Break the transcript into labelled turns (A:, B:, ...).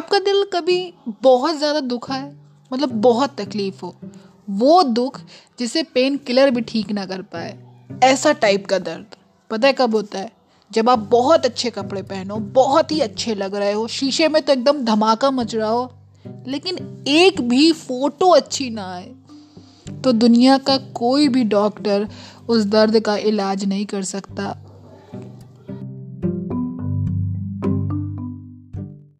A: आपका दिल कभी बहुत ज़्यादा दुखा है मतलब बहुत तकलीफ़ हो। वो दुख जिसे पेन किलर भी ठीक ना कर पाए। ऐसा टाइप का दर्द। पता है कब होता है? जब आप बहुत अच्छे कपड़े पहनो, बहुत ही अच्छे लग रहे हो, शीशे में तो एकदम धमाका मच रहा हो, लेकिन एक भी फ़ोटो अच्छी ना आए तो दुनिया का कोई भी डॉक्टर उस दर्द का इलाज नहीं कर सकता।